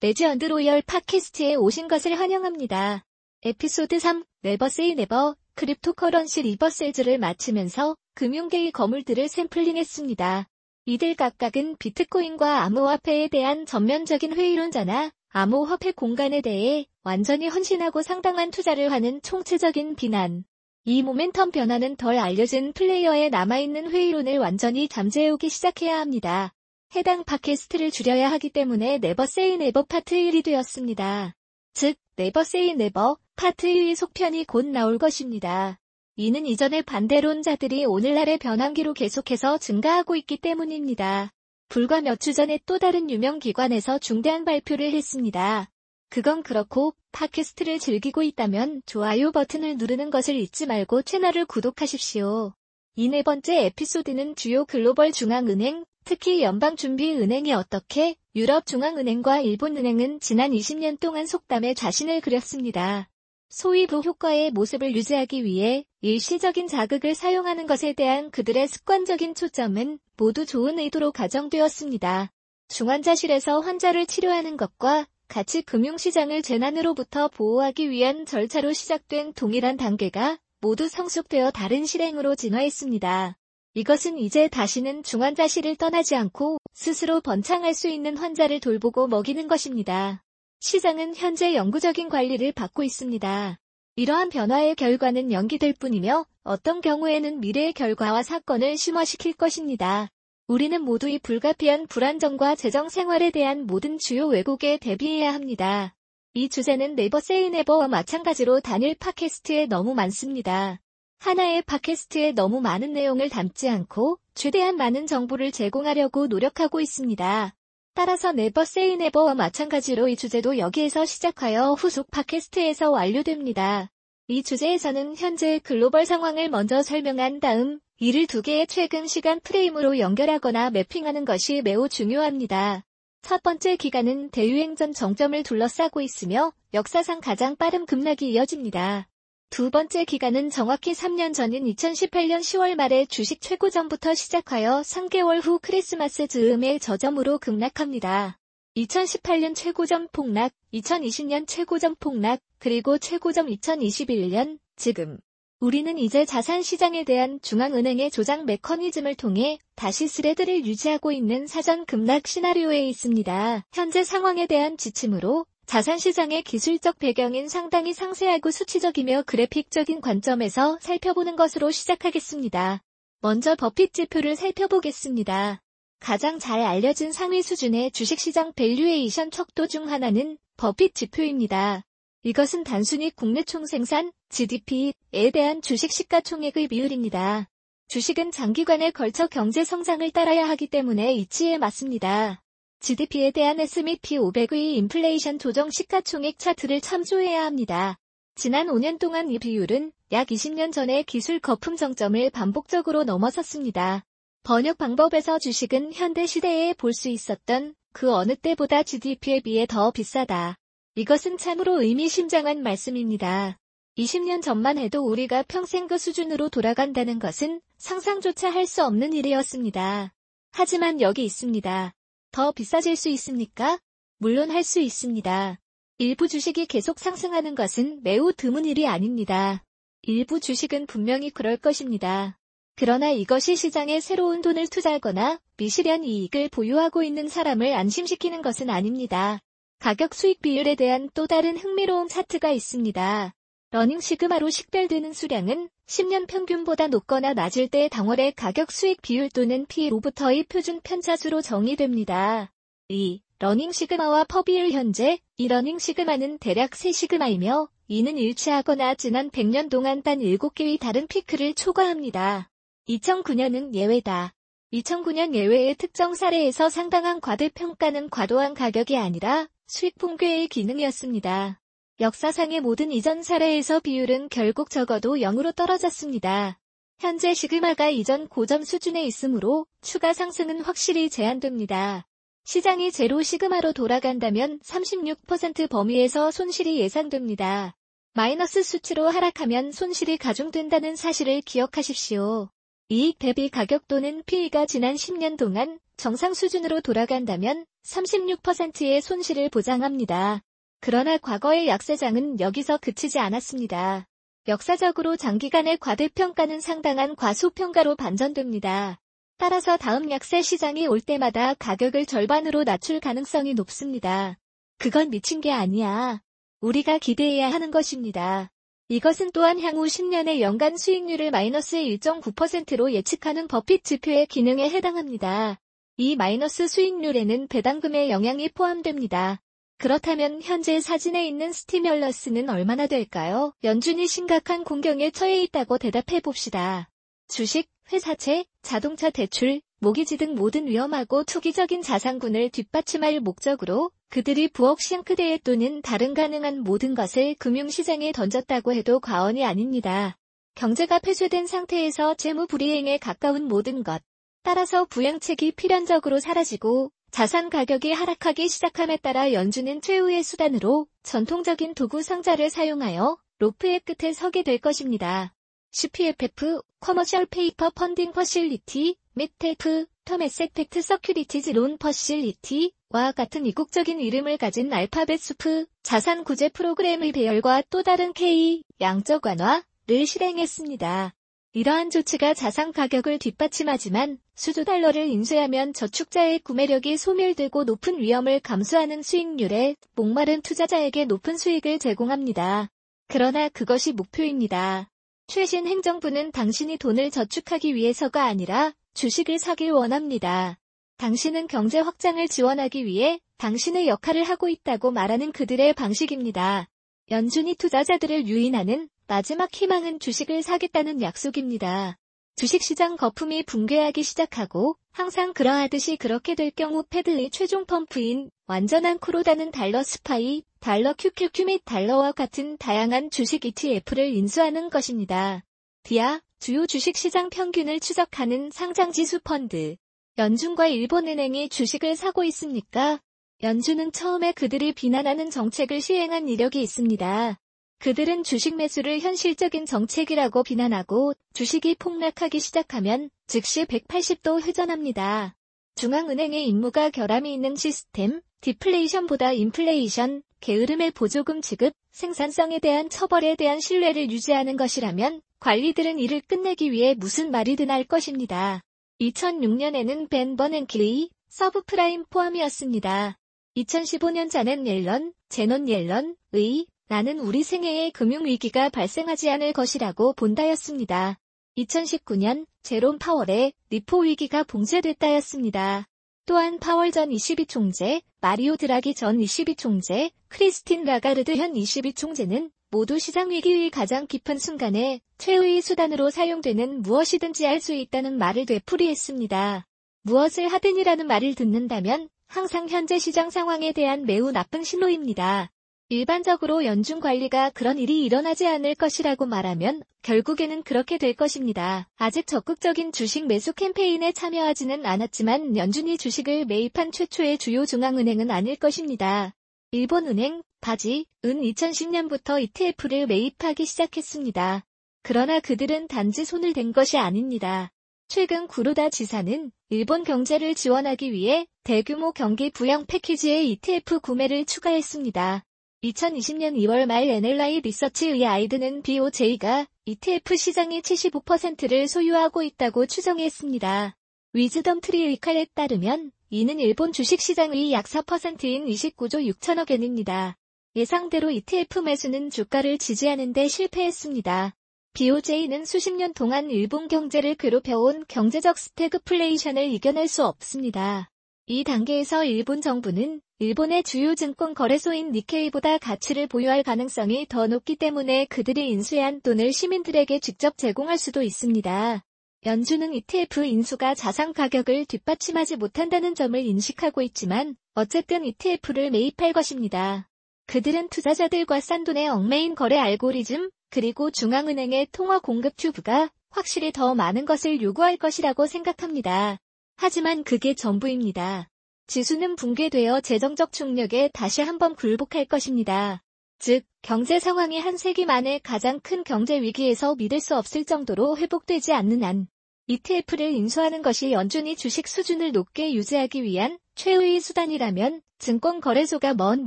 레지언드 로열 팟캐스트에 오신 것을 환영합니다. 에피소드 3 Never Say Never Cryptocurrency Reversals를 마치면서 금융계의 거물들을 샘플링했습니다. 이들 각각은 비트코인과 암호화폐에 대한 전면적인 회의론자나 암호화폐 공간에 대해 완전히 헌신하고 상당한 투자를 하는 총체적인 비난. 이 모멘텀 변화는 덜 알려진 플레이어에 남아있는 회의론을 완전히 잠재우기 시작해야 합니다. 해당 팟캐스트를 줄여야 하기 때문에 Never Say Never Part 1이 되었습니다. 즉, Never Say Never Part 1의 속편이 곧 나올 것입니다. 이는 이전의 반대론자들이 오늘날의 변환기로 계속해서 증가하고 있기 때문입니다. 불과 몇 주 전에 또 다른 유명 기관에서 중대한 발표를 했습니다. 그건 그렇고 팟캐스트를 즐기고 있다면 좋아요 버튼을 누르는 것을 잊지 말고 채널을 구독하십시오. 이 네 번째 에피소드는 주요 글로벌 중앙은행, 특히 연방준비은행이 어떻게 유럽중앙은행과 일본은행은 지난 20년 동안 속담에 자신을 그렸습니다. 소위 부효과의 모습을 유지하기 위해 일시적인 자극을 사용하는 것에 대한 그들의 습관적인 초점은 모두 좋은 의도로 가정되었습니다. 중환자실에서 환자를 치료하는 것과 같이 금융시장을 재난으로부터 보호하기 위한 절차로 시작된 동일한 단계가 모두 성숙되어 다른 실행으로 진화했습니다. 이것은 이제 다시는 중환자실을 떠나지 않고 스스로 번창할 수 있는 환자를 돌보고 먹이는 것입니다. 시장은 현재 영구적인 관리를 받고 있습니다. 이러한 변화의 결과는 연기될 뿐이며 어떤 경우에는 미래의 결과와 사건을 심화시킬 것입니다. 우리는 모두 이 불가피한 불안정과 재정 생활에 대한 모든 주요 왜곡에 대비해야 합니다. 이 주제는 네버 세이 네버와 마찬가지로 단일 팟캐스트에 너무 많습니다. 하나의 팟캐스트에 너무 많은 내용을 담지 않고 최대한 많은 정보를 제공하려고 노력하고 있습니다. 따라서 네버 세이 네버와 마찬가지로 이 주제도 여기에서 시작하여 후속 팟캐스트에서 완료됩니다. 이 주제에서는 현재 글로벌 상황을 먼저 설명한 다음 이를 두 개의 최근 시간 프레임으로 연결하거나 매핑하는 것이 매우 중요합니다. 첫 번째 기간은 대유행 전 정점을 둘러싸고 있으며 역사상 가장 빠른 급락이 이어집니다. 두 번째 기간은 정확히 3년 전인 2018년 10월 말에 주식 최고점부터 시작하여 3개월 후 크리스마스 즈음의 저점으로 급락합니다. 2018년 최고점 폭락, 2020년 최고점 폭락, 그리고 최고점 2021년, 지금. 우리는 이제 자산 시장에 대한 중앙은행의 조작 메커니즘을 통해 다시 스레드를 유지하고 있는 사전 급락 시나리오에 있습니다. 현재 상황에 대한 지침으로 자산시장의 기술적 배경인 상당히 상세하고 수치적이며 그래픽적인 관점에서 살펴보는 것으로 시작하겠습니다. 먼저 버핏 지표를 살펴보겠습니다. 가장 잘 알려진 상위 수준의 주식시장 밸류에이션 척도 중 하나는 버핏 지표입니다. 이것은 단순히 국내 총생산, GDP에 대한 주식 시가총액의 비율입니다. 주식은 장기간에 걸쳐 경제 성장을 따라야 하기 때문에 이치에 맞습니다. GDP에 대한 S&P 500의 인플레이션 조정 시가총액 차트를 참조해야 합니다. 지난 5년 동안 이 비율은 약 20년 전의 기술 거품 정점을 반복적으로 넘어섰습니다. 번역 방법에서 주식은 현대 시대에 볼 수 있었던 그 어느 때보다 GDP에 비해 더 비싸다. 이것은 참으로 의미심장한 말씀입니다. 20년 전만 해도 우리가 평생 그 수준으로 돌아간다는 것은 상상조차 할 수 없는 일이었습니다. 하지만 여기 있습니다. 더 비싸질 수 있습니까? 물론 할 수 있습니다. 일부 주식이 계속 상승하는 것은 매우 드문 일이 아닙니다. 일부 주식은 분명히 그럴 것입니다. 그러나 이것이 시장에 새로운 돈을 투자하거나 미실현 이익을 보유하고 있는 사람을 안심시키는 것은 아닙니다. 가격 수익 비율에 대한 또 다른 흥미로운 차트가 있습니다. running sigma로 식별되는 수량은 10년 평균보다 높거나 낮을 때 당월의 가격 수익 비율 또는 P로부터의 표준 편차수로 정의됩니다. 2. running sigma와 PER비율 현재 이 running sigma는 대략 3시그마이며 이는 일치하거나 지난 100년 동안 단 7개의 다른 피크를 초과합니다. 2009년은 예외다. 2009년 예외의 특정 사례에서 상당한 과대평가는 과도한 가격이 아니라 수익 붕괴의 기능이었습니다. 역사상의 모든 이전 사례에서 비율은 결국 적어도 0으로 떨어졌습니다. 현재 시그마가 이전 고점 수준에 있으므로 추가 상승은 확실히 제한됩니다. 시장이 제로 시그마로 돌아간다면 36% 범위에서 손실이 예상됩니다. 마이너스 수치로 하락하면 손실이 가중된다는 사실을 기억하십시오. 이익 대비 가격 또는 PE가 지난 10년 동안 정상 수준으로 돌아간다면 36%의 손실을 보장합니다. 그러나 과거의 약세장은 여기서 그치지 않았습니다. 역사적으로 장기간의 과대평가는 상당한 과소평가로 반전됩니다. 따라서 다음 약세 시장이 올 때마다 가격을 절반으로 낮출 가능성이 높습니다. 그건 미친 게 아니야. 우리가 기대해야 하는 것입니다. 이것은 또한 향후 10년의 연간 수익률을 마이너스 1.9%로 예측하는 버핏 지표의 기능에 해당합니다. 이 마이너스 수익률에는 배당금의 영향이 포함됩니다. 그렇다면 현재 사진에 있는 스티뮬러스는 얼마나 될까요? 연준이 심각한 공경에 처해 있다고 대답해 봅시다. 주식, 회사채, 자동차 대출, 모기지 등 모든 위험하고 투기적인 자산군을 뒷받침할 목적으로 그들이 부엌 싱크대에 또는 다른 가능한 모든 것을 금융시장에 던졌다고 해도 과언이 아닙니다. 경제가 폐쇄된 상태에서 재무 불이행에 가까운 모든 것. 따라서 부양책이 필연적으로 사라지고 자산 가격이 하락하기 시작함에 따라 연준은 최후의 수단으로 전통적인 도구 상자를 사용하여 로프의 끝에 서게 될 것입니다. CPFF, Commercial Paper Funding Facility, 및 TALF, Backed Securities Loan Facility 와 같은 이국적인 이름을 가진 알파벳 수프 자산 구제 프로그램의 배열과 또 다른 K 양적 완화를 실행했습니다. 이러한 조치가 자산 가격을 뒷받침하지만 수조 달러를 인수하면 저축자의 구매력이 소멸되고 높은 위험을 감수하는 수익률에 목마른 투자자에게 높은 수익을 제공합니다. 그러나 그것이 목표입니다. 최신 행정부는 당신이 돈을 저축하기 위해서가 아니라 주식을 사길 원합니다. 당신은 경제 확장을 지원하기 위해 당신의 역할을 하고 있다고 말하는 그들의 방식입니다. 연준이 투자자들을 유인하는 마지막 희망은 주식을 사겠다는 약속입니다. 주식시장 거품이 붕괴하기 시작하고 항상 그러하듯이 그렇게 될 경우 패드의 최종 펌프인 완전한 코로다는 달러 스파이, 달러 QQQ 및 달러와 같은 다양한 주식 ETF를 인수하는 것입니다. 디아, 주요 주식시장 평균을 추적하는 상장지수 펀드. 연준과 일본은행이 주식을 사고 있습니까? 연준은 처음에 그들이 비난하는 정책을 시행한 이력이 있습니다. 그들은 주식 매수를 현실적인 정책이라고 비난하고 주식이 폭락하기 시작하면 즉시 180도 회전합니다. 중앙은행의 임무가 결함이 있는 시스템, 디플레이션보다 인플레이션, 게으름의 보조금 지급, 생산성에 대한 처벌에 대한 신뢰를 유지하는 것이라면 관리들은 이를 끝내기 위해 무슨 말이든 할 것입니다. 2006년에는 벤 버냉키의 서브프라임 포함이었습니다. 2015년 자넷 옐런, 재닛 옐런의 나는 우리 생애에 금융위기가 발생하지 않을 것이라고 본다였습니다. 2019년 제롬 파월의 repo 위기가 봉쇄됐다였습니다. 또한 파월 전 ECB총재, 마리오 드라기 전 ECB총재, 크리스틴 라가르드 현 ECB총재는 모두 시장 위기의 가장 깊은 순간에 최후의 수단으로 사용되는 무엇이든지 할 수 있다는 말을 되풀이했습니다. 무엇을 하든이라는 말을 듣는다면 항상 현재 시장 상황에 대한 매우 나쁜 신호입니다. 일반적으로 연준 관리가 그런 일이 일어나지 않을 것이라고 말하면 결국에는 그렇게 될 것입니다. 아직 적극적인 주식 매수 캠페인에 참여하지는 않았지만 연준이 주식을 매입한 최초의 주요 중앙은행은 아닐 것입니다. 일본은행, 바지, 은 2010년부터 ETF를 매입하기 시작했습니다. 그러나 그들은 단지 손을 댄 것이 아닙니다. 최근 구로다 지사는 일본 경제를 지원하기 위해 대규모 경기 부양 패키지의 ETF 구매를 추가했습니다. 2020년 2월 말 NLI 리서치의 아이드는 BOJ가 ETF 시장의 75%를 소유하고 있다고 추정했습니다. 위즈덤 트리의 칼에 따르면 이는 일본 주식시장의 약 4%인 29조 6천억 엔입니다. 예상대로 ETF 매수는 주가를 지지하는 데 실패했습니다. BOJ는 수십 년 동안 일본 경제를 괴롭혀온 경제적 스태그플레이션을 이겨낼 수 없습니다. 이 단계에서 일본 정부는 일본의 주요 증권 거래소인 니케이보다 가치를 보유할 가능성이 더 높기 때문에 그들이 인수한 돈을 시민들에게 직접 제공할 수도 있습니다. 연준은 ETF 인수가 자산 가격을 뒷받침하지 못한다는 점을 인식하고 있지만 어쨌든 ETF를 매입할 것입니다. 그들은 투자자들과 싼 돈의 얽매인 거래 알고리즘 그리고 중앙은행의 통화 공급 튜브가 확실히 더 많은 것을 요구할 것이라고 생각합니다. 하지만 그게 전부입니다. 지수는 붕괴되어 재정적 충격에 다시 한번 굴복할 것입니다. 즉, 경제 상황이 한 세기 만에 가장 큰 경제 위기에서 믿을 수 없을 정도로 회복되지 않는 한 ETF를 인수하는 것이 연준이 주식 수준을 높게 유지하기 위한 최후의 수단이라면 증권거래소가 먼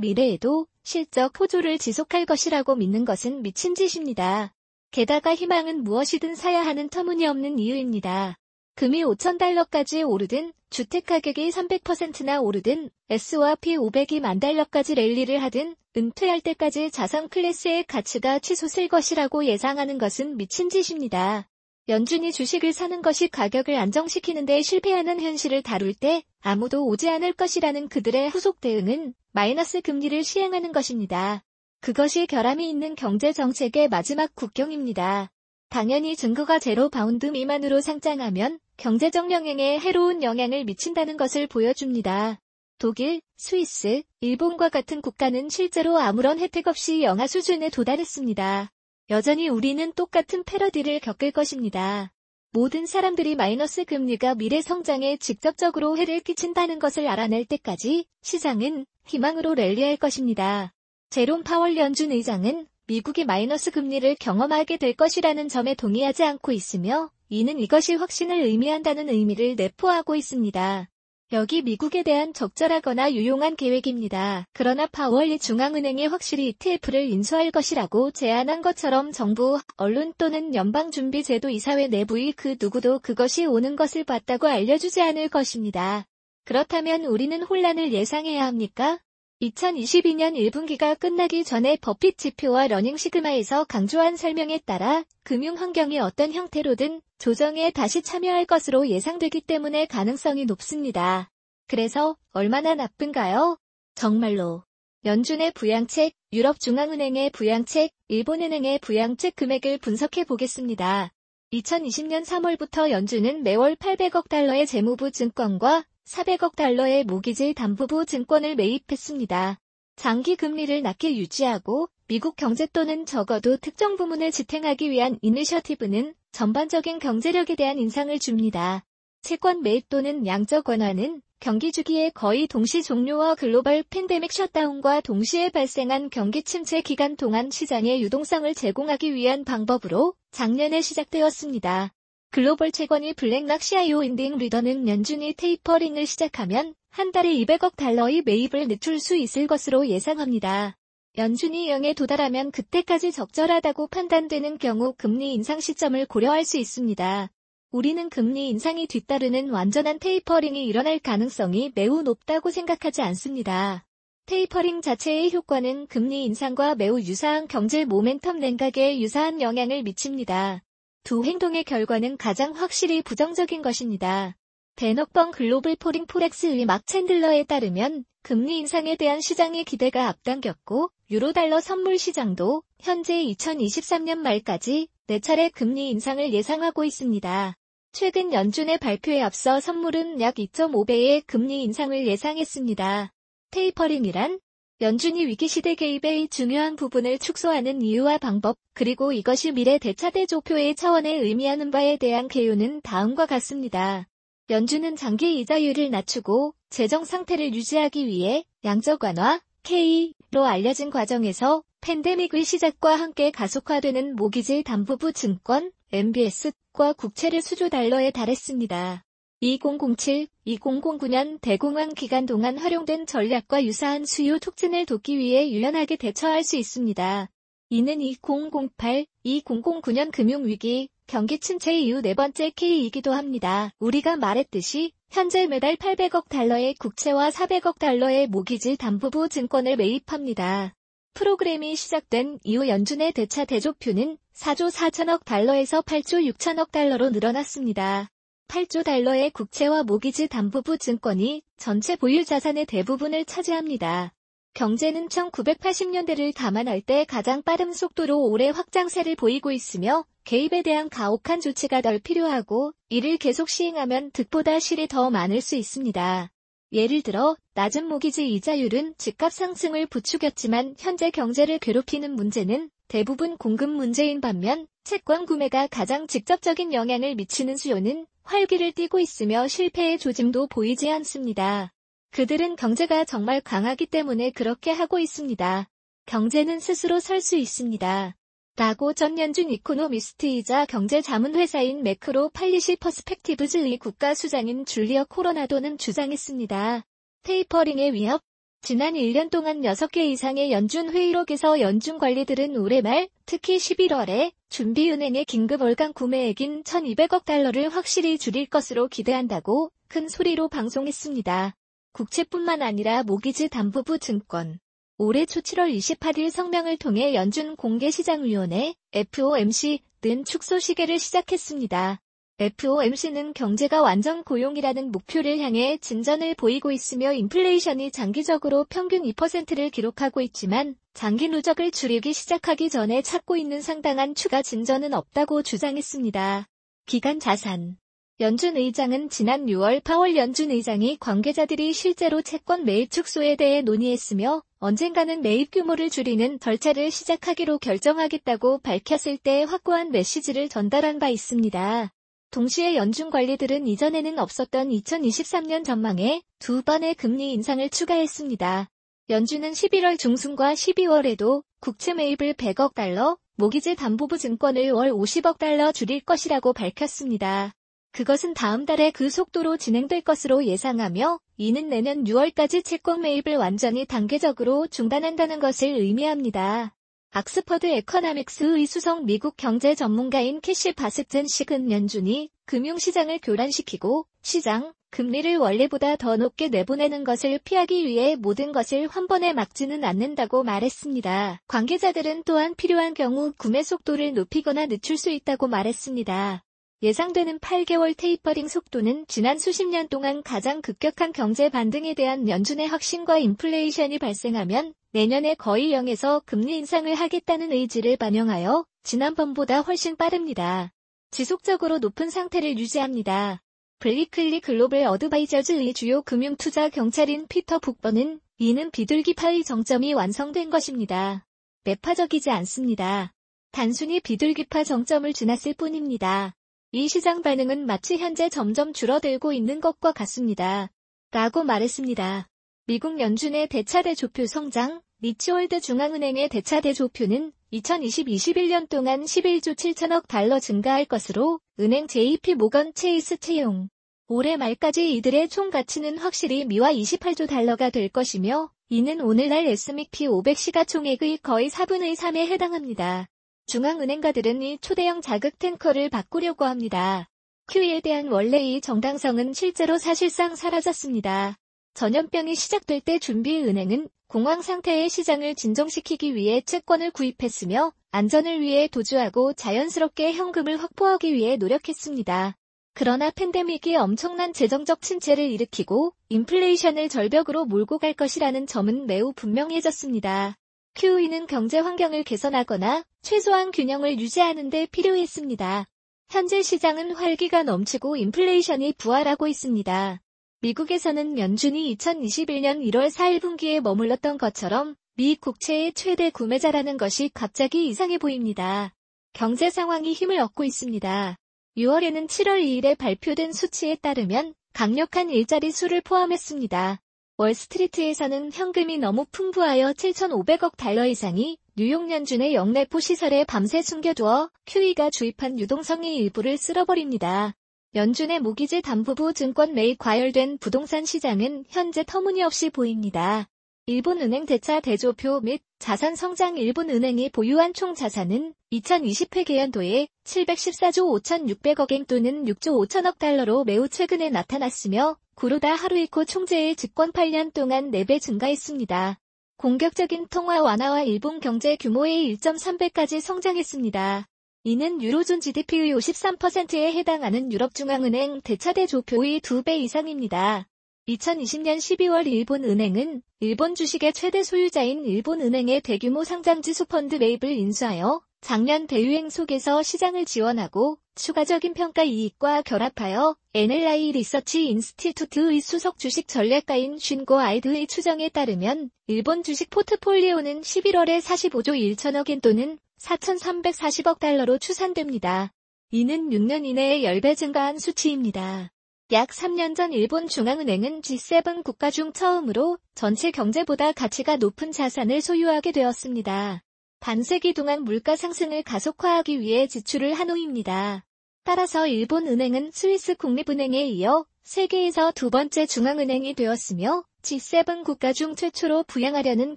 미래에도 실적 호조를 지속할 것이라고 믿는 것은 미친 짓입니다. 게다가 희망은 무엇이든 사야 하는 터무니없는 이유입니다. 금이 5천달러까지 오르든 주택 가격이 300%나 오르든 S&P 500이 만 달러까지 랠리를 하든 은퇴할 때까지 자산 클래스의 가치가 치솟을 것이라고 예상하는 것은 미친 짓입니다. 연준이 주식을 사는 것이 가격을 안정시키는 데 실패하는 현실을 다룰 때 아무도 오지 않을 것이라는 그들의 후속 대응은 마이너스 금리를 시행하는 것입니다. 그것이 결함이 있는 경제 정책의 마지막 국경입니다. 당연히 증거가 zero bound 미만으로 상장하면 경제적 영향에 해로운 영향을 미친다는 것을 보여줍니다. 독일, 스위스, 일본과 같은 국가는 실제로 아무런 혜택 없이 영하 수준에 도달했습니다. 여전히 우리는 똑같은 패러디를 겪을 것입니다. 모든 사람들이 마이너스 금리가 미래 성장에 직접적으로 해를 끼친다는 것을 알아낼 때까지 시장은 희망으로 랠리할 것입니다. 제롬 파월 연준 의장은 미국이 마이너스 금리를 경험하게 될 것이라는 점에 동의하지 않고 있으며 이는 이것이 확신을 의미한다는 의미를 내포하고 있습니다. 여기 미국에 대한 적절하거나 유용한 계획입니다. 그러나 파월이 중앙은행이 확실히 ETF를 인수할 것이라고 제안한 것처럼 정부, 언론 또는 연방준비제도 이사회 내부의 그 누구도 그것이 오는 것을 봤다고 알려주지 않을 것입니다. 그렇다면 우리는 혼란을 예상해야 합니까? 2022년 1분기가 끝나기 전에 버핏 지표와 running sigma에서 강조한 설명에 따라 금융 환경이 어떤 형태로든 조정에 다시 참여할 것으로 예상되기 때문에 가능성이 높습니다. 그래서 얼마나 나쁜가요? 정말로. 연준의 부양책, 유럽중앙은행의 부양책, 일본은행의 부양책 금액을 분석해 보겠습니다. 2020년 3월부터 연준은 매월 800억 달러의 재무부 증권과 400억 달러의 모기지 담보부 증권을 매입했습니다. 장기 금리를 낮게 유지하고 미국 경제 또는 적어도 특정 부문을 지탱하기 위한 이니셔티브는 전반적인 경제력에 대한 인상을 줍니다. 채권 매입 또는 양적 완화는 경기 주기의 거의 동시 종료와 글로벌 팬데믹 셧다운과 동시에 발생한 경기 침체 기간 동안 시장의 유동성을 제공하기 위한 방법으로 작년에 시작되었습니다. 글로벌 채권의 블랙록 CIO인 릭 리더는 연준이 테이퍼링을 시작하면 한 달에 200억 달러의 매입을 늦출 수 있을 것으로 예상합니다. 연준이 0에 도달하면 그때까지 적절하다고 판단되는 경우 금리 인상 시점을 고려할 수 있습니다. 우리는 금리 인상이 뒤따르는 완전한 테이퍼링이 일어날 가능성이 매우 높다고 생각하지 않습니다. 테이퍼링 자체의 효과는 금리 인상과 매우 유사한 경제 모멘텀 냉각에 유사한 영향을 미칩니다. 두 행동의 결과는 가장 확실히 부정적인 것입니다. Bannockburn Global Foreign Forex의 마크 챈들러에 따르면 금리 인상에 대한 시장의 기대가 앞당겼고 유로달러 선물 시장도 현재 2023년 말까지 4차례 금리 인상을 예상하고 있습니다. 최근 연준의 발표에 앞서 선물은 약 2.5배의 금리 인상을 예상했습니다. 테이퍼링이란 연준이 위기시대 개입의 중요한 부분을 축소하는 이유와 방법, 그리고 이것이 미래 대차대조표의 차원에 의미하는 바에 대한 개요는 다음과 같습니다. 연준은 장기 이자율을 낮추고 재정 상태를 유지하기 위해 양적 완화, K로 알려진 과정에서 팬데믹의 시작과 함께 가속화되는 모기지 담보부 증권, MBS과 국채를 수조 달러에 달했습니다. 2007-2009년 대공황 기간 동안 활용된 전략과 유사한 수요 촉진을 돕기 위해 유연하게 대처할 수 있습니다. 이는 2008-2009년 금융위기, 경기 침체 이후 네 번째 K이기도 합니다. 우리가 말했듯이 현재 매달 800억 달러의 국채와 400억 달러의 모기지 담보부 증권을 매입합니다. 프로그램이 시작된 이후 연준의 대차 대조표는 4조 4천억 달러에서 8조 6천억 달러로 늘어났습니다. 8조 달러의 국채와 모기지 담보부 증권이 전체 보유 자산의 대부분을 차지합니다. 경제는 1980년대를 감안할 때 가장 빠른 속도로 올해 확장세를 보이고 있으며 개입에 대한 가혹한 조치가 덜 필요하고 이를 계속 시행하면 득보다 실이 더 많을 수 있습니다. 예를 들어 낮은 모기지 이자율은 집값 상승을 부추겼지만 현재 경제를 괴롭히는 문제는 대부분 공급 문제인 반면 채권 구매가 가장 직접적인 영향을 미치는 수요는 활기를 띠고 있으며 실패의 조짐도 보이지 않습니다. 그들은 경제가 정말 강하기 때문에 그렇게 하고 있습니다. 경제는 스스로 설 수 있습니다. 라고 전 연준 이코노미스트이자 경제자문회사인 매크로 팔리시 퍼스펙티브즈의 국가수장인 줄리어 코로나도는 주장했습니다. 테이퍼링의 위협 지난 1년 동안 6개 이상의 연준 회의록에서 연준 관리들은 올해 말, 특히 11월에 준비은행의 긴급 월간 구매액인 1200억 달러를 확실히 줄일 것으로 기대한다고 큰 소리로 방송했습니다. 국채뿐만 아니라 모기지 담보부 증권. 올해 초 7월 28일 성명을 통해 연준 공개시장위원회 FOMC는 축소 시계를 시작했습니다. FOMC는 경제가 완전 고용이라는 목표를 향해 진전을 보이고 있으며 인플레이션이 장기적으로 평균 2%를 기록하고 있지만 장기 누적을 줄이기 시작하기 전에 찾고 있는 상당한 추가 진전은 없다고 주장했습니다. 기간 자산 연준 의장은 지난 6월 파월 연준 의장이 관계자들이 실제로 채권 매입 축소에 대해 논의했으며 언젠가는 매입 규모를 줄이는 절차를 시작하기로 결정하겠다고 밝혔을 때 확고한 메시지를 전달한 바 있습니다. 동시에 연준 관리들은 이전에는 없었던 2023년 전망에 두 번의 금리 인상을 추가했습니다. 연준은 11월 중순과 12월에도 국채 매입을 100억 달러, 모기지 담보부 증권을 월 50억 달러 줄일 것이라고 밝혔습니다. 그것은 다음 달에 그 속도로 진행될 것으로 예상하며 이는 내년 6월까지 채권 매입을 완전히 단계적으로 중단한다는 것을 의미합니다. Oxford Economics의 수석 미국 경제 전문가인 캐시 보스찬칙은 연준이 금융시장을 교란시키고 시장, 금리를 원래보다 더 높게 내보내는 것을 피하기 위해 모든 것을 한 번에 막지는 않는다고 말했습니다. 관계자들은 또한 필요한 경우 구매 속도를 높이거나 늦출 수 있다고 말했습니다. 예상되는 8개월 테이퍼링 속도는 지난 수십 년 동안 가장 급격한 경제 반등에 대한 연준의 확신과 인플레이션이 발생하면 내년에 거의 0에서 금리 인상을 하겠다는 의지를 반영하여 지난번보다 훨씬 빠릅니다. 지속적으로 높은 상태를 유지합니다. Bleakley Global Advisors의 주요 금융 투자 경찰인 피터 북바는 이는 비둘기파의 정점이 완성된 것입니다. 매파적이지 않습니다. 단순히 비둘기파 정점을 지났을 뿐입니다. 이 시장 반응은 마치 현재 점점 줄어들고 있는 것과 같습니다. 라고 말했습니다. 미국 연준의 대차대조표 성장, rich world 중앙은행의 대차대조표는 2020-21년 동안 11조 7천억 달러 증가할 것으로 은행 JP 모건 체이스 채용. 올해 말까지 이들의 총 가치는 확실히 미화 28조 달러가 될 것이며 이는 오늘날 S&P 500 시가총액의 거의 4분의 3에 해당합니다. 중앙은행가들은 이 초대형 자극 탱커를 바꾸려고 합니다. QE에 대한 원래의 정당성은 실제로 사실상 사라졌습니다. 전염병이 시작될 때 준비은행은 공황 상태의 시장을 진정시키기 위해 채권을 구입했으며 안전을 위해 도주하고 자연스럽게 현금을 확보하기 위해 노력했습니다. 그러나 팬데믹이 엄청난 재정적 침체를 일으키고 인플레이션을 절벽으로 몰고 갈 것이라는 점은 매우 분명해졌습니다. QE는 경제 환경을 개선하거나 최소한 균형을 유지하는 데 필요했습니다. 현재 시장은 활기가 넘치고 인플레이션이 부활하고 있습니다. 미국에서는 연준이 2021년 1월 4일 분기에 머물렀던 것처럼 미 국채의 최대 구매자라는 것이 갑자기 이상해 보입니다. 경제 상황이 힘을 얻고 있습니다. 6월에는 7월 2일에 발표된 수치에 따르면 강력한 일자리 수를 포함했습니다. 월스트리트에서는 현금이 너무 풍부하여 7,500억 달러 이상이 뉴욕 연준의 영내포 시설에 밤새 숨겨두어 QE가 주입한 유동성의 일부를 쓸어버립니다. 연준의 모기지 담보부 증권 매입 과열된 부동산 시장은 현재 터무니없이 보입니다. 일본은행 대차 대조표 및 자산 성장 일본은행이 보유한 총 자산은 2020회 개연도에 714조 5,600억엔 또는 6조 5천억 달러로 매우 최근에 나타났으며 구로다 하루이코 총재의 집권 8년 동안 4배 증가했습니다. 공격적인 통화 완화와 일본 경제 규모의 1.3배까지 성장했습니다. 이는 유로존 GDP의 53%에 해당하는 유럽중앙은행 대차대조표의 2배 이상입니다. 2020년 12월 일본은행은 일본 주식의 최대 소유자인 일본은행의 대규모 상장지수 펀드 매입을 인수하여 작년 대유행 속에서 시장을 지원하고 추가적인 평가 이익과 결합하여 NLI 리서치 인스티튜트의 수석 주식 전략가인 쉰고 아이드의 추정에 따르면 일본 주식 포트폴리오는 11월에 45조 1천억 엔 또는 4,340억 달러로 추산됩니다. 이는 6년 이내에 10배 증가한 수치입니다. 약 3년 전 일본 중앙은행은 G7 국가 중 처음으로 전체 경제보다 가치가 높은 자산을 소유하게 되었습니다. 반세기 동안 물가 상승을 가속화하기 위해 지출을 한 후입니다. 따라서 일본 은행은 스위스 국립은행에 이어 세계에서 두 번째 중앙은행이 되었으며 G7 국가 중 최초로 부양하려는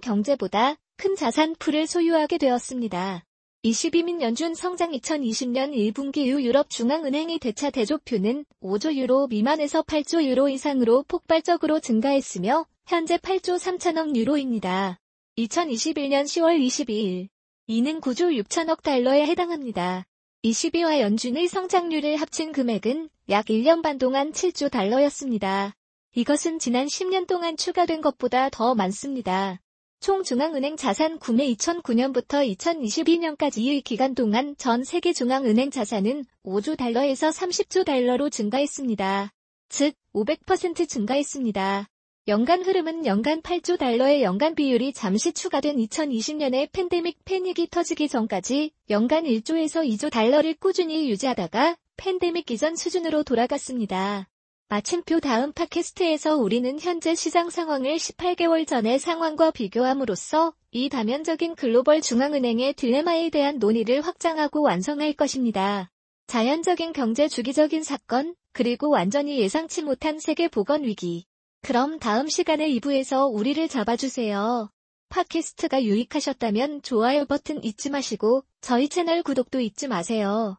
경제보다 큰 자산풀을 소유하게 되었습니다. 22민 연준 성장 2020년 1분기 이후 유럽 중앙은행의 대차 대조표는 5조 유로 미만에서 8조 유로 이상으로 폭발적으로 증가했으며 현재 8조 3천억 유로입니다. 2021년 10월 22일 이는 9조 6천억 달러에 해당합니다. 22와 연준의 성장률을 합친 금액은 약 1년 반 동안 7조 달러였습니다. 이것은 지난 10년 동안 추가된 것보다 더 많습니다. 총 중앙은행 자산 구매 2009년부터 2022년까지의 기간 동안 전 세계 중앙은행 자산은 5조 달러에서 30조 달러로 증가했습니다. 즉, 500% 증가했습니다. 연간 흐름은 연간 8조 달러의 연간 비율이 잠시 추가된 2020년에 팬데믹 패닉이 터지기 전까지 연간 1조에서 2조 달러를 꾸준히 유지하다가 팬데믹 이전 수준으로 돌아갔습니다. 마침표 다음 팟캐스트에서 우리는 현재 시장 상황을 18개월 전의 상황과 비교함으로써 이 다면적인 글로벌 중앙은행의 딜레마에 대한 논의를 확장하고 완성할 것입니다. 자연적인 경제 주기적인 사건, 그리고 완전히 예상치 못한 세계 보건 위기. 그럼 다음 시간에 2부에서 우리를 잡아주세요. 팟캐스트가 유익하셨다면 좋아요 버튼 잊지 마시고 저희 채널 구독도 잊지 마세요.